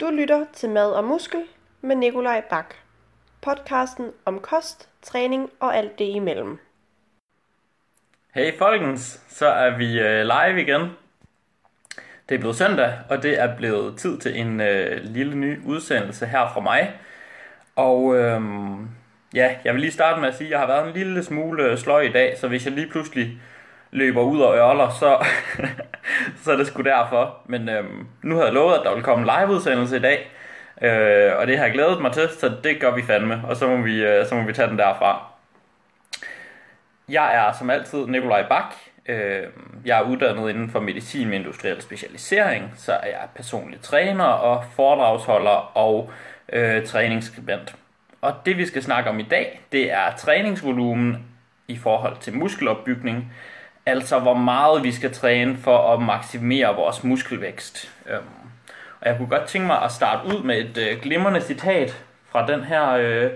Du lytter til Mad og Muskel med Nikolaj Bak. Podcasten om kost, træning og alt det imellem. Hey folkens, så er vi øh, live igen. Det er blevet søndag, og det er blevet tid til en øh, lille ny udsendelse her fra mig. Og øhm, ja, jeg vil lige starte med at sige, at jeg har været en lille smule øh, sløj i dag, så hvis jeg lige pludselig løber ud og ørler, så, så er det sgu derfor. Men øhm, nu havde jeg lovet, at der ville komme en live-udsendelse i dag, øh, og det har jeg glædet mig til, så det gør vi fandme, og så må vi, øh, så må vi tage den derfra. Jeg er som altid Nikolaj Bak. Øh, jeg er uddannet inden for medicin med industriel specialisering, så er jeg personlig træner og foredragsholder og øh, træningsskribent. Og det vi skal snakke om i dag, det er træningsvolumen i forhold til muskelopbygning, altså hvor meget vi skal træne for at maksimere vores muskelvækst. Øhm, og jeg kunne godt tænke mig at starte ud med et øh, glimrende citat fra den her øh,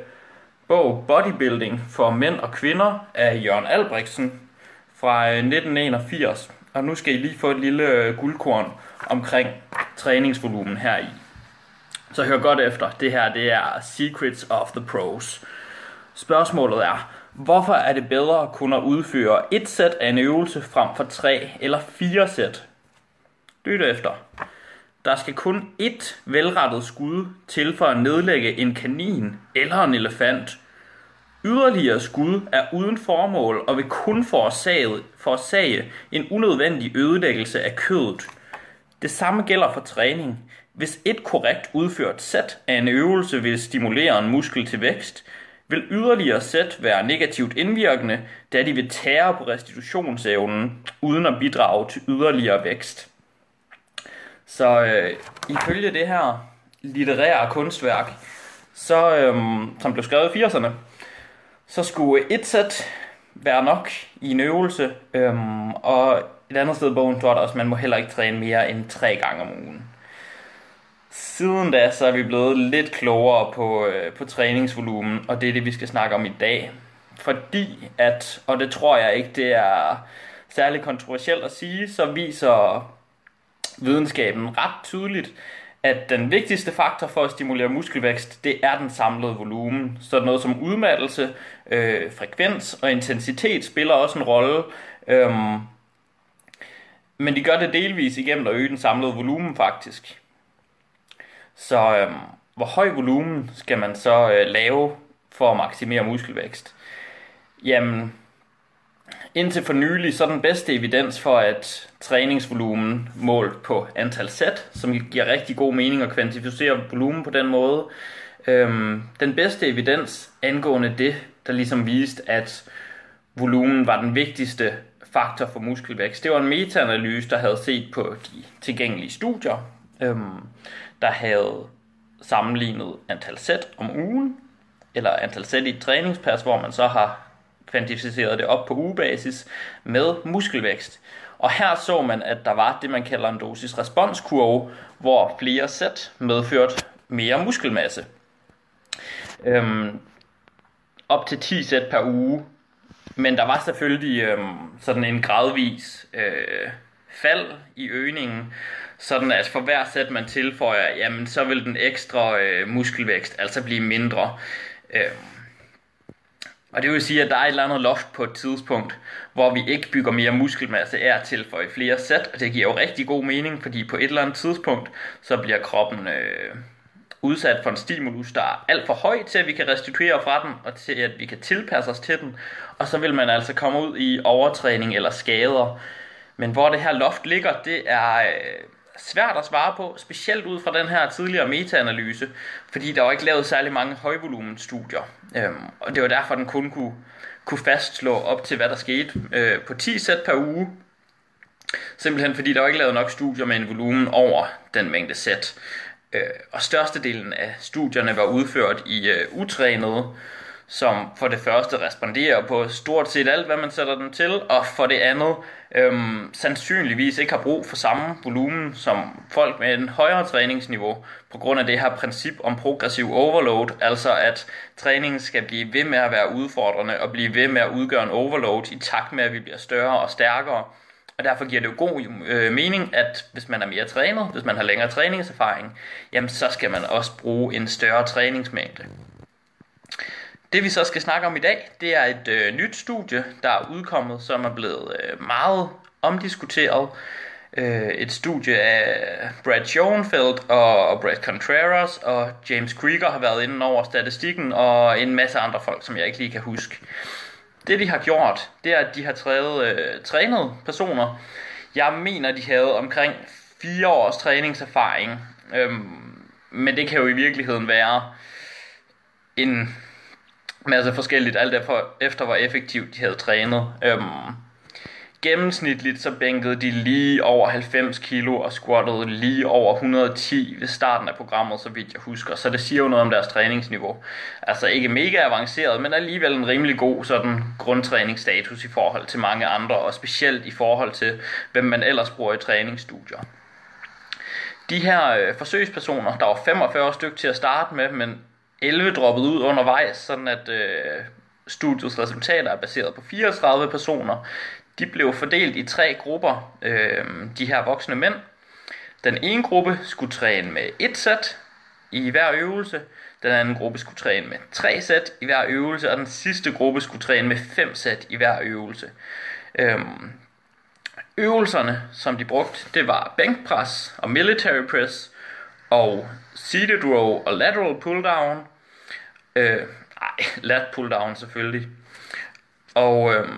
bog Bodybuilding for mænd og kvinder af Jørgen Albrechtsen fra øh, 1981. Og nu skal I lige få et lille øh, guldkorn omkring træningsvolumen her i. Så hør godt efter. Det her det er Secrets of the Pros. Spørgsmålet er, hvorfor er det bedre kun at udføre et sæt af en øvelse frem for tre eller fire sæt? Lyt efter. Der skal kun ét velrettet skud til for at nedlægge en kanin eller en elefant. Yderligere skud er uden formål og vil kun forårsage, forårsage en unødvendig ødelæggelse af kødet. Det samme gælder for træning. Hvis et korrekt udført sæt af en øvelse vil stimulere en muskel til vækst, vil yderligere sæt være negativt indvirkende, da de vil tære på restitutionsevnen uden at bidrage til yderligere vækst. Så øh, ifølge det her litterære kunstværk, så, øh, som blev skrevet i 80'erne, så skulle et sæt være nok i en øvelse, øh, og et andet sted i bogen står der også, at man må heller ikke træne mere end tre gange om ugen. Siden da, så er vi blevet lidt klogere på, øh, på træningsvolumen, og det er det, vi skal snakke om i dag. Fordi at, og det tror jeg ikke, det er særlig kontroversielt at sige, så viser videnskaben ret tydeligt, at den vigtigste faktor for at stimulere muskelvækst, det er den samlede volumen. Så noget som udmattelse, øh, frekvens og intensitet spiller også en rolle. Øhm, men de gør det delvis igennem at øge den samlede volumen faktisk. Så øhm, hvor høj volumen skal man så øh, lave for at maksimere muskelvækst? Jamen, indtil for nylig, så er den bedste evidens for, at træningsvolumen målt på antal sæt, som giver rigtig god mening at kvantificere volumen på den måde, øhm, den bedste evidens angående det, der ligesom viste, at volumen var den vigtigste faktor for muskelvækst. Det var en metaanalyse, der havde set på de tilgængelige studier, øhm, der havde sammenlignet antal sæt om ugen, eller antal sæt i et træningspas, hvor man så har kvantificeret det op på ugebasis med muskelvækst. Og her så man, at der var det, man kalder en dosis-responskurve, hvor flere sæt medførte mere muskelmasse. Øhm, op til 10 sæt per uge. Men der var selvfølgelig øhm, sådan en gradvis øh, fald i øgningen, sådan at for hver sæt man tilføjer, jamen så vil den ekstra øh, muskelvækst altså blive mindre. Øh, og det vil sige, at der er et eller andet loft på et tidspunkt, hvor vi ikke bygger mere muskelmasse af at tilføje flere sæt, og det giver jo rigtig god mening, fordi på et eller andet tidspunkt, så bliver kroppen øh, udsat for en stimulus, der er alt for høj til, at vi kan restituere fra den, og til, at vi kan tilpasse os til den, og så vil man altså komme ud i overtræning eller skader. Men hvor det her loft ligger, det er... Øh, svært at svare på, specielt ud fra den her tidligere metaanalyse, fordi der var ikke lavet særlig mange højvolumenstudier, øhm, og det var derfor, den kun kunne, kunne fastslå op til, hvad der skete øh, på 10 sæt per uge, simpelthen fordi der var ikke lavet nok studier med en volumen over den mængde sæt. Øh, og størstedelen af studierne var udført i øh, utrænede, som for det første responderer på stort set alt, hvad man sætter den til, og for det andet øhm, sandsynligvis ikke har brug for samme volumen som folk med en højere træningsniveau, på grund af det her princip om progressiv overload, altså at træningen skal blive ved med at være udfordrende og blive ved med at udgøre en overload i takt med, at vi bliver større og stærkere. Og derfor giver det jo god øh, mening, at hvis man er mere trænet, hvis man har længere træningserfaring, jamen så skal man også bruge en større træningsmængde. Det vi så skal snakke om i dag, det er et øh, nyt studie, der er udkommet, som er blevet øh, meget omdiskuteret. Øh, et studie af Brad Schoenfeld og Brad Contreras, og James Krieger har været inde over statistikken, og en masse andre folk, som jeg ikke lige kan huske. Det de har gjort, det er, at de har trænet, øh, trænet personer. Jeg mener, de havde omkring fire års træningserfaring. Øhm, men det kan jo i virkeligheden være en masse altså forskelligt, alt efter, efter hvor effektivt de havde trænet. Øhm, gennemsnitligt så bænkede de lige over 90 kilo og squattede lige over 110 ved starten af programmet, så vidt jeg husker. Så det siger jo noget om deres træningsniveau. Altså ikke mega avanceret, men alligevel en rimelig god sådan grundtræningsstatus i forhold til mange andre, og specielt i forhold til, hvem man ellers bruger i træningsstudier. De her øh, forsøgspersoner, der var 45 stykker til at starte med, men 11 droppet ud undervejs, sådan at øh, studiets resultater er baseret på 34 personer. De blev fordelt i tre grupper, øh, de her voksne mænd. Den ene gruppe skulle træne med et sæt i hver øvelse, den anden gruppe skulle træne med tre sæt i hver øvelse, og den sidste gruppe skulle træne med fem sæt i hver øvelse. Øhm, øvelserne, som de brugte, det var bænkpres og military press, og seated row og lateral pull down. Øh, ej, lat pulldown selvfølgelig. Og øh,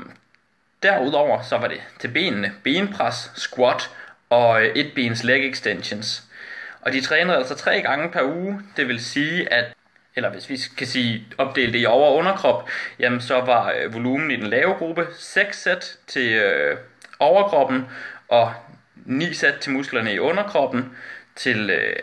Derudover så var det til benene benpres, squat og øh, et bens leg extensions. Og de trænede altså tre gange per uge, det vil sige at eller hvis vi kan sige opdele det i over- og underkrop, jamen så var øh, volumen i den lave gruppe 6 sæt til øh, overkroppen og 9 sæt til musklerne i underkroppen. Til øh,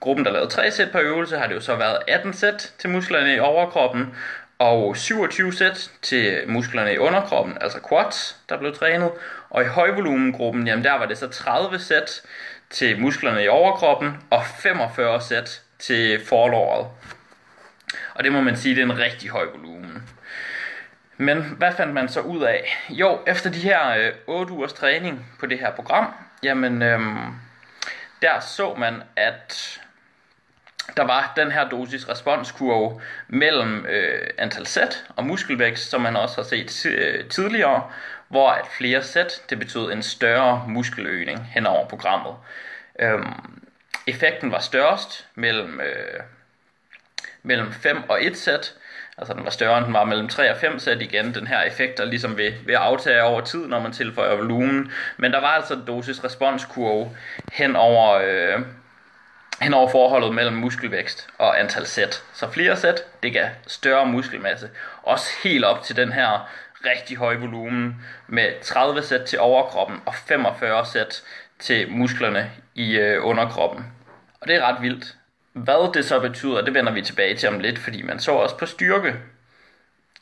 gruppen, der lavede 3 sæt per øvelse, har det jo så været 18 sæt til musklerne i overkroppen og 27 sæt til musklerne i underkroppen, altså quads, der blev trænet. Og i højvolumengruppen, jamen der var det så 30 sæt til musklerne i overkroppen, og 45 sæt til forlåret. Og det må man sige, det er en rigtig høj volumen. Men hvad fandt man så ud af? Jo, efter de her øh, 8 ugers træning på det her program, jamen øhm, der så man, at der var den her dosis-responskurve mellem øh, antal sæt og muskelvækst, som man også har set øh, tidligere, hvor at flere sæt, det betød en større muskeløgning hen over programmet. Øhm, effekten var størst mellem, øh, mellem 5 og 1 sæt, altså den var større end den var mellem 3 og 5 sæt igen, den her effekt, der ligesom vil, vil aftage over tid, når man tilføjer volumen. Men der var altså en dosis-responskurve hen over, øh, hen over forholdet mellem muskelvækst og antal sæt. Så flere sæt, det gav større muskelmasse. Også helt op til den her rigtig høje volumen med 30 sæt til overkroppen og 45 sæt til musklerne i øh, underkroppen. Og det er ret vildt. Hvad det så betyder, det vender vi tilbage til om lidt, fordi man så også på styrke.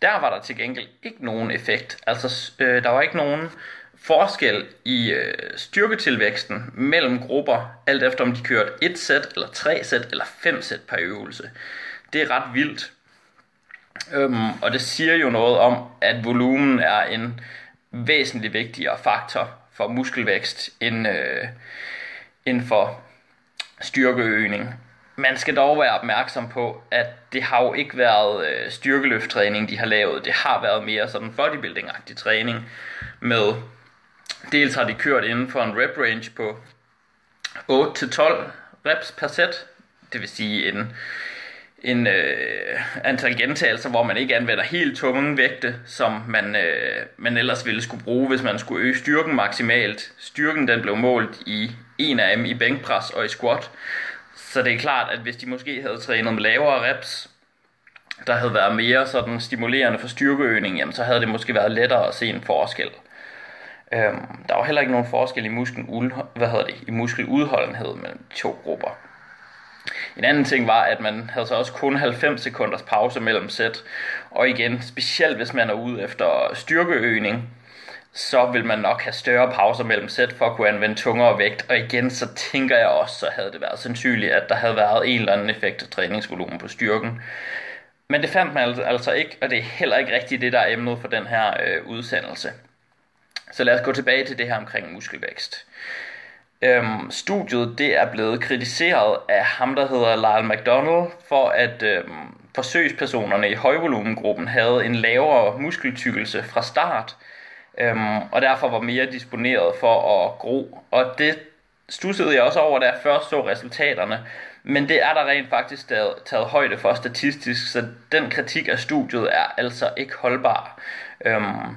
Der var der til gengæld ikke nogen effekt. Altså, øh, der var ikke nogen forskel i øh, styrketilvæksten mellem grupper, alt efter om de kørte et sæt, eller tre sæt, eller fem sæt per øvelse. Det er ret vildt. Øhm, og det siger jo noget om, at volumen er en væsentlig vigtigere faktor for muskelvækst end, øh, end for styrkeøgning. Man skal dog være opmærksom på, at det har jo ikke været øh, styrkeløfttræning, de har lavet. Det har været mere sådan bodybuilding-agtig træning med Dels har de kørt inden for en rep range på 8-12 reps per sæt, det vil sige en, en øh, antal gentagelser, hvor man ikke anvender helt tunge vægte, som man, øh, man ellers ville skulle bruge, hvis man skulle øge styrken maksimalt. Styrken den blev målt i en af dem i bænkpres og i squat. Så det er klart, at hvis de måske havde trænet med lavere reps, der havde været mere sådan stimulerende for styrkeøgning, jamen så havde det måske været lettere at se en forskel. Øhm, der var heller ikke nogen forskel i, muskel, hvad hedder det, i muskeludholdenhed mellem de to grupper. En anden ting var, at man havde så også kun 90 sekunders pause mellem sæt. Og igen, specielt hvis man er ude efter styrkeøgning, så vil man nok have større pauser mellem sæt for at kunne anvende tungere vægt. Og igen, så tænker jeg også, så havde det været sandsynligt, at der havde været en eller anden effekt af træningsvolumen på styrken. Men det fandt man altså ikke, og det er heller ikke rigtigt det, der er emnet for den her øh, udsendelse. Så lad os gå tilbage til det her omkring muskelvækst. Øhm, studiet det er blevet kritiseret af ham, der hedder Lyle McDonald, for at øhm, forsøgspersonerne i højvolumengruppen havde en lavere muskeltykkelse fra start, øhm, og derfor var mere disponeret for at gro. Og det stussede jeg også over, da jeg først så resultaterne. Men det er der rent faktisk taget, taget højde for statistisk, så den kritik af studiet er altså ikke holdbar. Øhm,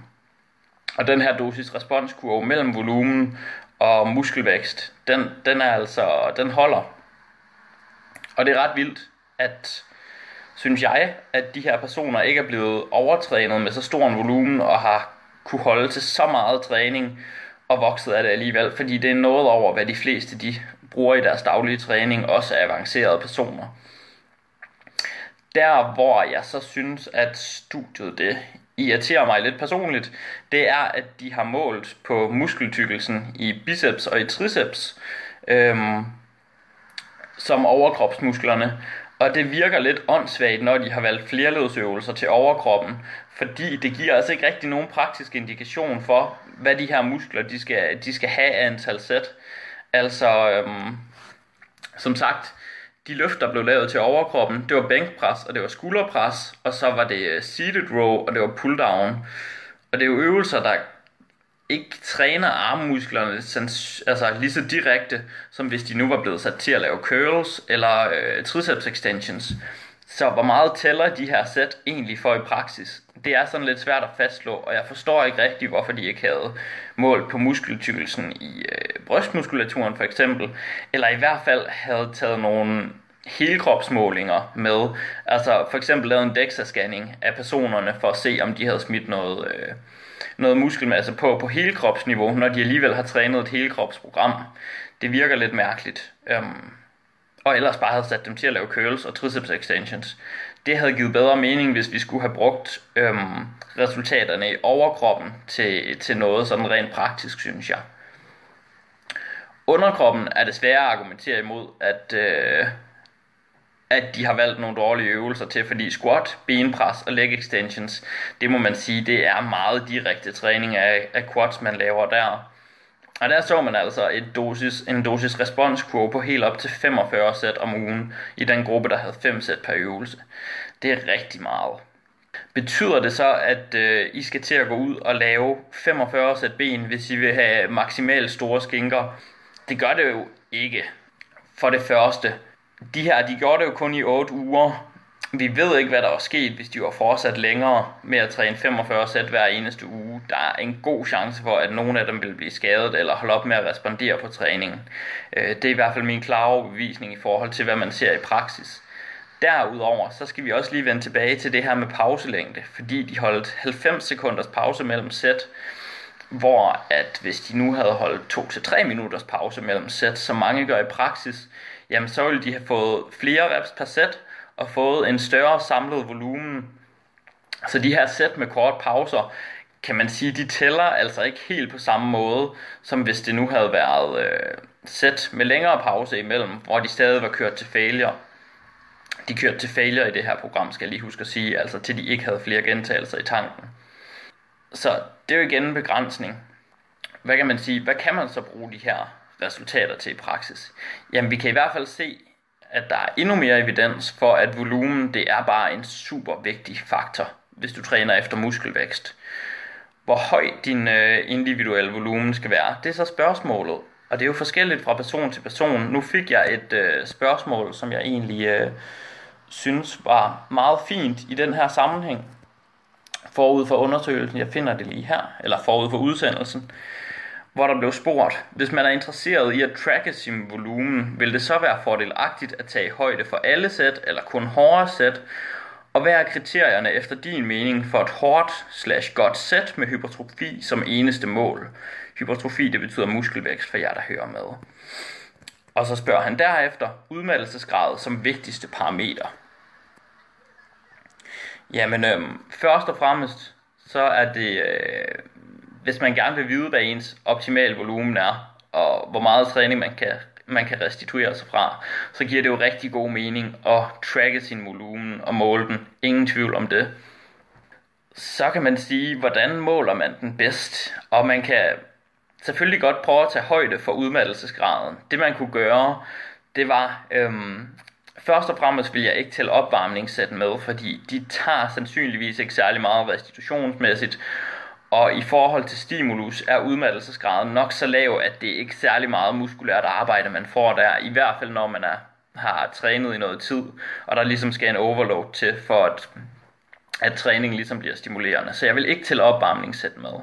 og den her dosis-responskurve mellem volumen og muskelvækst, den, den er altså, den holder. Og det er ret vildt, at synes jeg, at de her personer ikke er blevet overtrænet med så stor en volumen og har kunne holde til så meget træning og vokset af det alligevel, fordi det er noget over, hvad de fleste de bruger i deres daglige træning, også af avancerede personer. Der, hvor jeg så synes, at studiet det irriterer mig lidt personligt, det er, at de har målt på muskeltykkelsen i biceps og i triceps, øhm, som overkropsmusklerne. Og det virker lidt åndssvagt, når de har valgt flerledsøvelser til overkroppen, fordi det giver altså ikke rigtig nogen praktisk indikation for, hvad de her muskler de skal, de skal have af antal sæt. Altså, øhm, som sagt, de løft, der blev lavet til overkroppen, det var bænkpres, og det var skulderpres, og så var det øh, seated row, og det var pulldown. Og det er jo øvelser, der ikke træner armmusklerne altså lige så direkte, som hvis de nu var blevet sat til at lave curls eller øh, triceps extensions. Så hvor meget tæller de her sæt egentlig for i praksis? Det er sådan lidt svært at fastslå, og jeg forstår ikke rigtig, hvorfor de ikke havde målt på muskeltykkelsen i øh, brystmuskulaturen for eksempel, eller i hvert fald havde taget nogle helkropsmålinger med, altså for eksempel lavet en DEXA-scanning af personerne for at se, om de havde smidt noget, øh, noget muskelmasse på på helkropsniveau, når de alligevel har trænet et helkropsprogram. Det virker lidt mærkeligt. Øhm, og ellers bare havde sat dem til at lave curls og triceps extensions. Det havde givet bedre mening, hvis vi skulle have brugt øhm, resultaterne i overkroppen til, til noget sådan rent praktisk, synes jeg. Underkroppen er det svære at argumentere imod, at, øh, at de har valgt nogle dårlige øvelser til, fordi squat, benpres og leg extensions, det må man sige, det er meget direkte træning af, af quads, man laver der. Og der så man altså et dosis, en dosis responskurve på helt op til 45 sæt om ugen i den gruppe, der havde 5 sæt per øvelse. Det er rigtig meget. Betyder det så, at øh, I skal til at gå ud og lave 45 sæt ben, hvis I vil have maksimalt store skinker? Det gør det jo ikke. For det første, de her, de gjorde det jo kun i 8 uger, vi ved ikke, hvad der var sket, hvis de var fortsat længere med at træne 45 sæt hver eneste uge. Der er en god chance for, at nogle af dem vil blive skadet eller holde op med at respondere på træningen. Øh, det er i hvert fald min klare overbevisning i forhold til, hvad man ser i praksis. Derudover, så skal vi også lige vende tilbage til det her med pauselængde, fordi de holdt 90 sekunders pause mellem sæt, hvor at hvis de nu havde holdt 2-3 minutters pause mellem sæt, som mange gør i praksis, jamen så ville de have fået flere reps per sæt, og fået en større samlet volumen. Så de her sæt med kort pauser, kan man sige, de tæller altså ikke helt på samme måde, som hvis det nu havde været øh, sæt med længere pause imellem, hvor de stadig var kørt til failure. De kørte til failure i det her program, skal jeg lige huske at sige, altså til de ikke havde flere gentagelser i tanken. Så det er jo igen en begrænsning. Hvad kan man sige, hvad kan man så bruge de her resultater til i praksis? Jamen vi kan i hvert fald se, at der er endnu mere evidens for, at volumen det er bare en super vigtig faktor, hvis du træner efter muskelvækst. Hvor høj din øh, individuelle volumen skal være, det er så spørgsmålet. Og det er jo forskelligt fra person til person. Nu fik jeg et øh, spørgsmål, som jeg egentlig øh, synes var meget fint i den her sammenhæng. Forud for undersøgelsen, jeg finder det lige her, eller forud for udsendelsen hvor der blev spurgt, hvis man er interesseret i at tracke sin volumen, vil det så være fordelagtigt at tage højde for alle sæt eller kun hårde sæt, og hvad er kriterierne efter din mening for et hårdt slash godt sæt med hypertrofi som eneste mål? Hypertrofi det betyder muskelvækst for jer, der hører med. Og så spørger han derefter udmattelsesgrad som vigtigste parameter. Jamen, øhm, først og fremmest, så er det øh, hvis man gerne vil vide, hvad ens optimale volumen er, og hvor meget træning man kan, man kan restituere sig fra, så giver det jo rigtig god mening at tracke sin volumen og måle den. Ingen tvivl om det. så kan man sige, hvordan måler man den bedst? Og man kan selvfølgelig godt prøve at tage højde for udmattelsesgraden. Det man kunne gøre, det var, øhm, først og fremmest vil jeg ikke tælle opvarmningssæt med, fordi de tager sandsynligvis ikke særlig meget restitutionsmæssigt, og i forhold til stimulus er udmattelsesgraden nok så lav, at det ikke er særlig meget muskulært arbejde, man får der, i hvert fald når man er, har trænet i noget tid, og der ligesom skal en overload til, for at, at træningen ligesom bliver stimulerende. Så jeg vil ikke til opvarmningssæt med.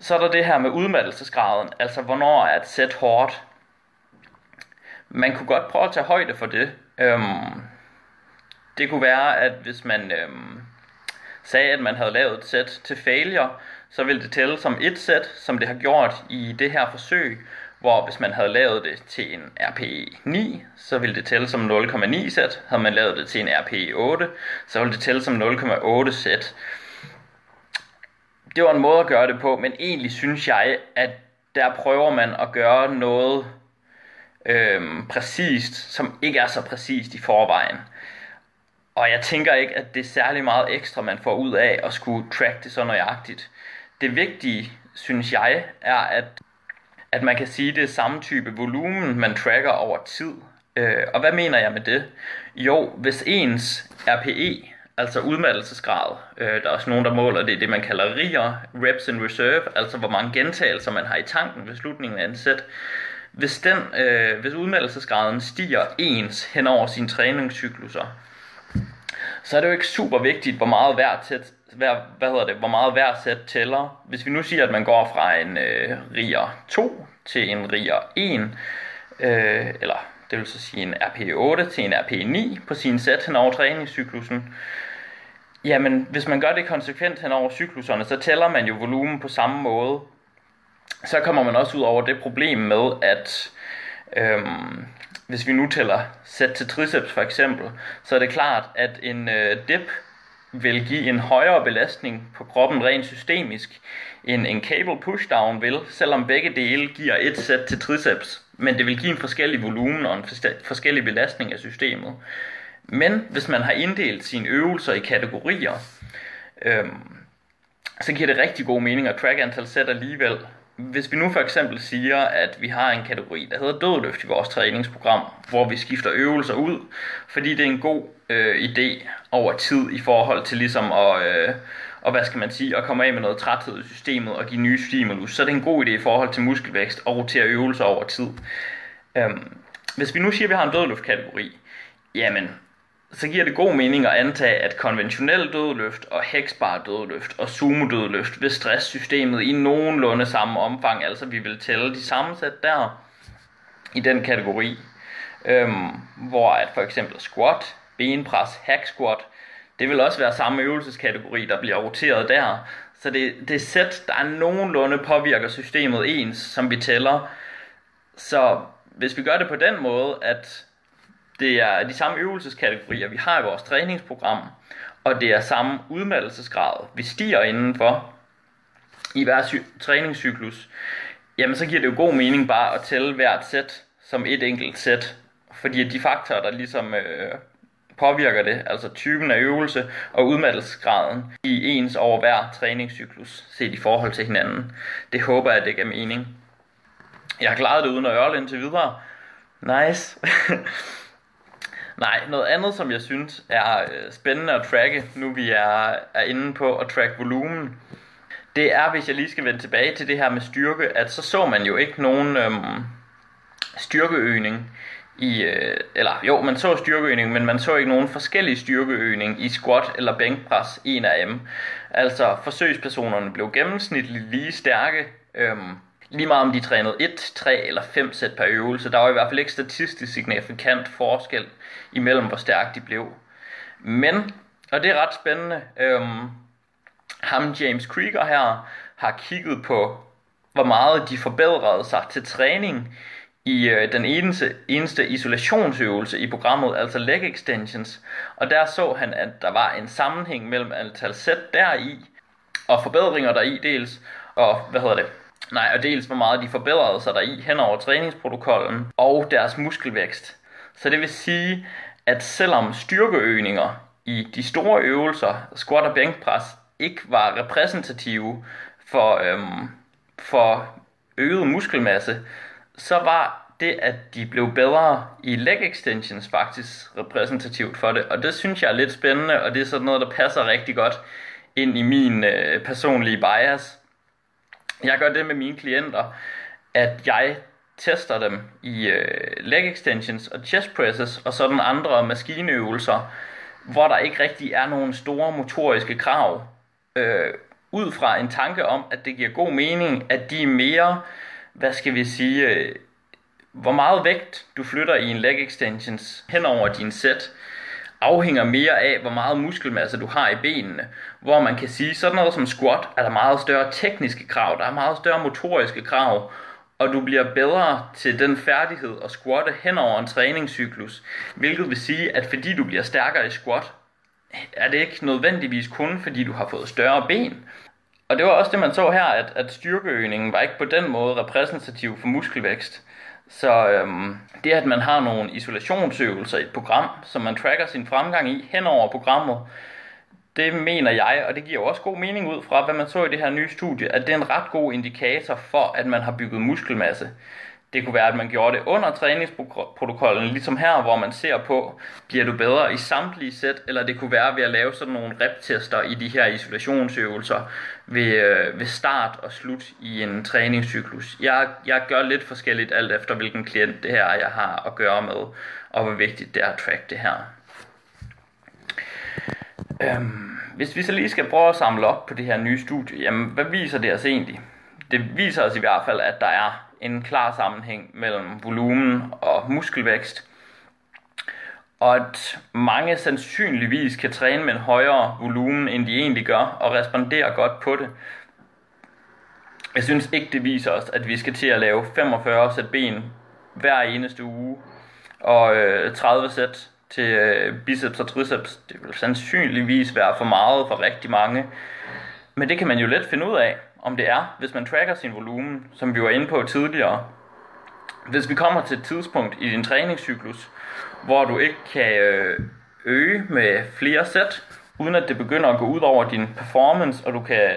Så er der det her med udmattelsesgraden, altså hvornår er et sæt hårdt. Man kunne godt prøve at tage højde for det. Øhm, det kunne være, at hvis man øhm, sagde, at man havde lavet et sæt til failure, så ville det tælle som et sæt, som det har gjort i det her forsøg, hvor hvis man havde lavet det til en RPE 9, så ville det tælle som 0,9 sæt. Havde man lavet det til en RPE 8, så ville det tælle som 0,8 sæt. Det var en måde at gøre det på, men egentlig synes jeg, at der prøver man at gøre noget øhm, præcist, som ikke er så præcist i forvejen. Og jeg tænker ikke, at det er særlig meget ekstra, man får ud af at skulle track det så nøjagtigt. Det vigtige, synes jeg, er, at, at man kan sige, at det er samme type volumen, man tracker over tid. Øh, og hvad mener jeg med det? Jo, hvis ens RPE, altså udmattelsesgrad, øh, der er også nogen, der måler det, det man kalder RIR, Reps in Reserve, altså hvor mange gentagelser man har i tanken ved slutningen af en sæt. Hvis, den, øh, hvis udmattelsesgraden stiger ens hen over sine træningscykluser, så er det jo ikke super vigtigt, hvor meget hver tæt, hver, hvad hedder det, hvor meget hver sæt tæller. Hvis vi nu siger, at man går fra en øh, riger 2 til en riger 1, øh, eller det vil så sige en RP8 til en RP9 på sin sæt hen over træningscyklusen, jamen hvis man gør det konsekvent hen over cykluserne, så tæller man jo volumen på samme måde. Så kommer man også ud over det problem med, at øhm, hvis vi nu tæller sæt til triceps for eksempel, så er det klart, at en øh, dip vil give en højere belastning på kroppen rent systemisk, end en cable pushdown vil, selvom begge dele giver et sæt til triceps. Men det vil give en forskellig volumen og en forskellig belastning af systemet. Men hvis man har inddelt sine øvelser i kategorier, øhm, så giver det rigtig god mening at track antal sæt alligevel, hvis vi nu for eksempel siger, at vi har en kategori, der hedder dødløft i vores træningsprogram, hvor vi skifter øvelser ud, fordi det er en god øh, idé over tid i forhold til ligesom at, øh, og hvad skal man sige, at komme af med noget træthed i systemet og give nye stimulus, så er det en god idé i forhold til muskelvækst og rotere øvelser over tid. Øhm, hvis vi nu siger, at vi har en dødløftkategori, jamen så giver det god mening at antage, at konventionel dødløft og heksbar dødløft og sumo dødløft vil stresssystemet i nogenlunde samme omfang, altså vi vil tælle de samme sæt der i den kategori, øhm, hvor at for eksempel squat, benpres, hack squat, det vil også være samme øvelseskategori, der bliver roteret der. Så det, det sæt, der er nogenlunde påvirker systemet ens, som vi tæller. Så hvis vi gør det på den måde, at det er de samme øvelseskategorier, vi har i vores træningsprogram, og det er samme udmattelsesgrad, vi stiger indenfor i hver sy- træningscyklus, jamen så giver det jo god mening bare at tælle hvert sæt som et enkelt sæt, fordi de faktorer, der ligesom øh, påvirker det, altså typen af øvelse og udmattelsesgraden i ens over hver træningscyklus, set i forhold til hinanden. Det håber jeg, det giver mening. Jeg har klaret det uden at ørle indtil videre. Nice. Nej, noget andet, som jeg synes er øh, spændende at tracke, nu vi er, er inde på at track volumen, det er, hvis jeg lige skal vende tilbage til det her med styrke, at så så man jo ikke nogen øhm, styrkeøgning i, øh, eller jo, man så styrkeøgning, men man så ikke nogen forskellige styrkeøgning i squat eller bænkpres, en af dem. Altså forsøgspersonerne blev gennemsnitligt lige stærke, øhm, lige meget om de trænede 1, 3 eller 5 sæt per øvelse. Der var i hvert fald ikke statistisk signifikant forskel imellem, hvor stærke de blev. Men, og det er ret spændende, øhm, ham James Krieger her har kigget på, hvor meget de forbedrede sig til træning i øh, den eneste, eneste isolationsøvelse i programmet, altså leg extensions. Og der så han, at der var en sammenhæng mellem antal sæt deri, og forbedringer deri dels, og hvad hedder det, Nej, og dels hvor meget de forbedrede sig deri hen over træningsprotokollen og deres muskelvækst. Så det vil sige, at selvom styrkeøgninger i de store øvelser, squat og bænkpres, ikke var repræsentative for, øhm, for øget muskelmasse, så var det, at de blev bedre i leg extensions faktisk repræsentativt for det. Og det synes jeg er lidt spændende, og det er sådan noget, der passer rigtig godt ind i min øh, personlige bias. Jeg gør det med mine klienter, at jeg tester dem i øh, leg extensions og chest presses og sådan andre maskineøvelser, hvor der ikke rigtig er nogen store motoriske krav, øh, ud fra en tanke om, at det giver god mening, at de er mere, hvad skal vi sige, øh, hvor meget vægt du flytter i en leg extensions hen over din sæt, afhænger mere af, hvor meget muskelmasse du har i benene. Hvor man kan sige, sådan noget som squat, er der meget større tekniske krav, der er meget større motoriske krav, og du bliver bedre til den færdighed at squatte hen over en træningscyklus. Hvilket vil sige, at fordi du bliver stærkere i squat, er det ikke nødvendigvis kun fordi du har fået større ben. Og det var også det, man så her, at, at styrkeøgningen var ikke på den måde repræsentativ for muskelvækst. Så øhm, det, at man har nogle isolationsøvelser i et program, som man tracker sin fremgang i hen over programmet, det mener jeg, og det giver også god mening ud fra, hvad man så i det her nye studie, at det er en ret god indikator for, at man har bygget muskelmasse. Det kunne være, at man gjorde det under træningsprotokollen, ligesom her, hvor man ser på, bliver du bedre i samtlige sæt, eller det kunne være ved at lave sådan nogle reptester i de her isolationsøvelser ved, øh, ved start og slut i en træningscyklus. Jeg, jeg gør lidt forskelligt alt efter, hvilken klient det her jeg har at gøre med, og hvor vigtigt det er at track det her. Øhm, hvis vi så lige skal prøve at samle op på det her nye studie, jamen hvad viser det os egentlig? Det viser os i hvert fald, at der er en klar sammenhæng mellem volumen og muskelvækst, og at mange sandsynligvis kan træne med en højere volumen, end de egentlig gør, og respondere godt på det. Jeg synes ikke, det viser os, at vi skal til at lave 45 sæt ben hver eneste uge, og øh, 30 sæt til øh, biceps og triceps. Det vil sandsynligvis være for meget for rigtig mange. Men det kan man jo let finde ud af, om det er, hvis man tracker sin volumen, som vi var inde på tidligere. Hvis vi kommer til et tidspunkt i din træningscyklus, hvor du ikke kan øh, øge med flere sæt, uden at det begynder at gå ud over din performance, og du kan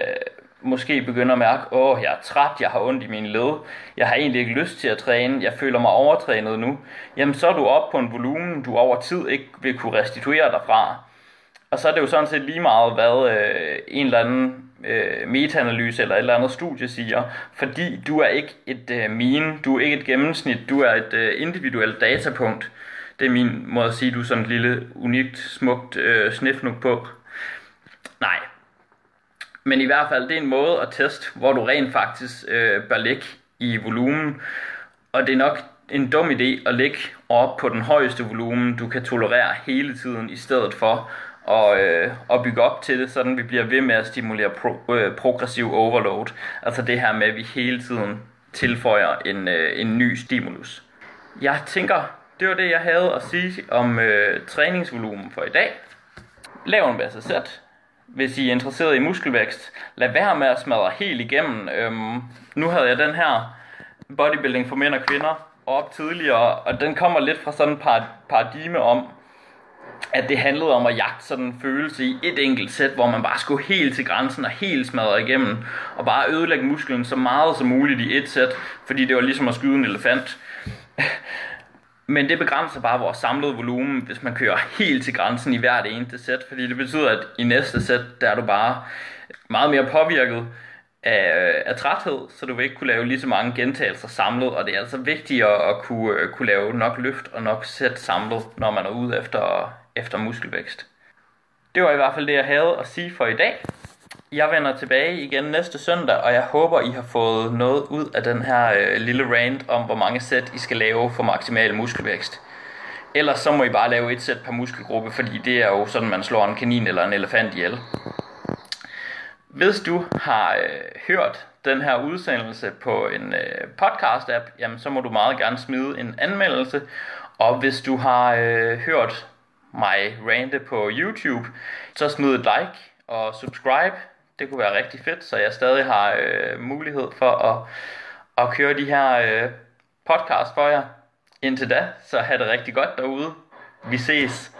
måske begynder at mærke, åh, jeg er træt, jeg har ondt i mine led, jeg har egentlig ikke lyst til at træne, jeg føler mig overtrænet nu, jamen så er du op på en volumen, du over tid ikke vil kunne restituere dig fra. Og så er det jo sådan set lige meget, hvad øh, en eller anden øh, metaanalyse eller et eller andet studie siger, fordi du er ikke et øh, mean, du er ikke et gennemsnit, du er et øh, individuelt datapunkt. Det er min måde at sige, du er sådan et lille, unikt, smukt øh, snifnuk på. Nej, men i hvert fald, det er en måde at teste, hvor du rent faktisk øh, bør ligge i volumen. Og det er nok en dum idé at ligge op på den højeste volumen, du kan tolerere hele tiden, i stedet for at, øh, at bygge op til det, sådan vi bliver ved med at stimulere pro, øh, progressiv overload. Altså det her med, at vi hele tiden tilføjer en, øh, en ny stimulus. Jeg tænker, det var det, jeg havde at sige om øh, træningsvolumen for i dag. Lav en masse sæt, hvis I er interesseret i muskelvækst, lad være med at smadre helt igennem. Øhm, nu havde jeg den her bodybuilding for mænd og kvinder op tidligere, og den kommer lidt fra sådan et paradigme om, at det handlede om at jagte sådan en følelse i et enkelt sæt, hvor man bare skulle helt til grænsen og helt smadre igennem, og bare ødelægge musklen så meget som muligt i et sæt, fordi det var ligesom at skyde en elefant. Men det begrænser bare vores samlede volumen, hvis man kører helt til grænsen i hvert eneste sæt, fordi det betyder, at i næste sæt, der er du bare meget mere påvirket af, af træthed, så du vil ikke kunne lave lige så mange gentagelser samlet, og det er altså vigtigere at kunne, øh, kunne lave nok løft og nok sæt samlet, når man er ude efter, efter muskelvækst. Det var i hvert fald det, jeg havde at sige for i dag. Jeg vender tilbage igen næste søndag, og jeg håber, I har fået noget ud af den her øh, lille rant om, hvor mange sæt I skal lave for maksimal muskelvækst. Ellers så må I bare lave et sæt per muskelgruppe, fordi det er jo sådan, man slår en kanin eller en elefant ihjel. Hvis du har øh, hørt den her udsendelse på en øh, podcast-app, jamen så må du meget gerne smide en anmeldelse. Og hvis du har øh, hørt mig rante på YouTube, så smid et like og subscribe det kunne være rigtig fedt, så jeg stadig har øh, mulighed for at, at køre de her øh, podcast for jer. Indtil da, så have det rigtig godt derude. Vi ses.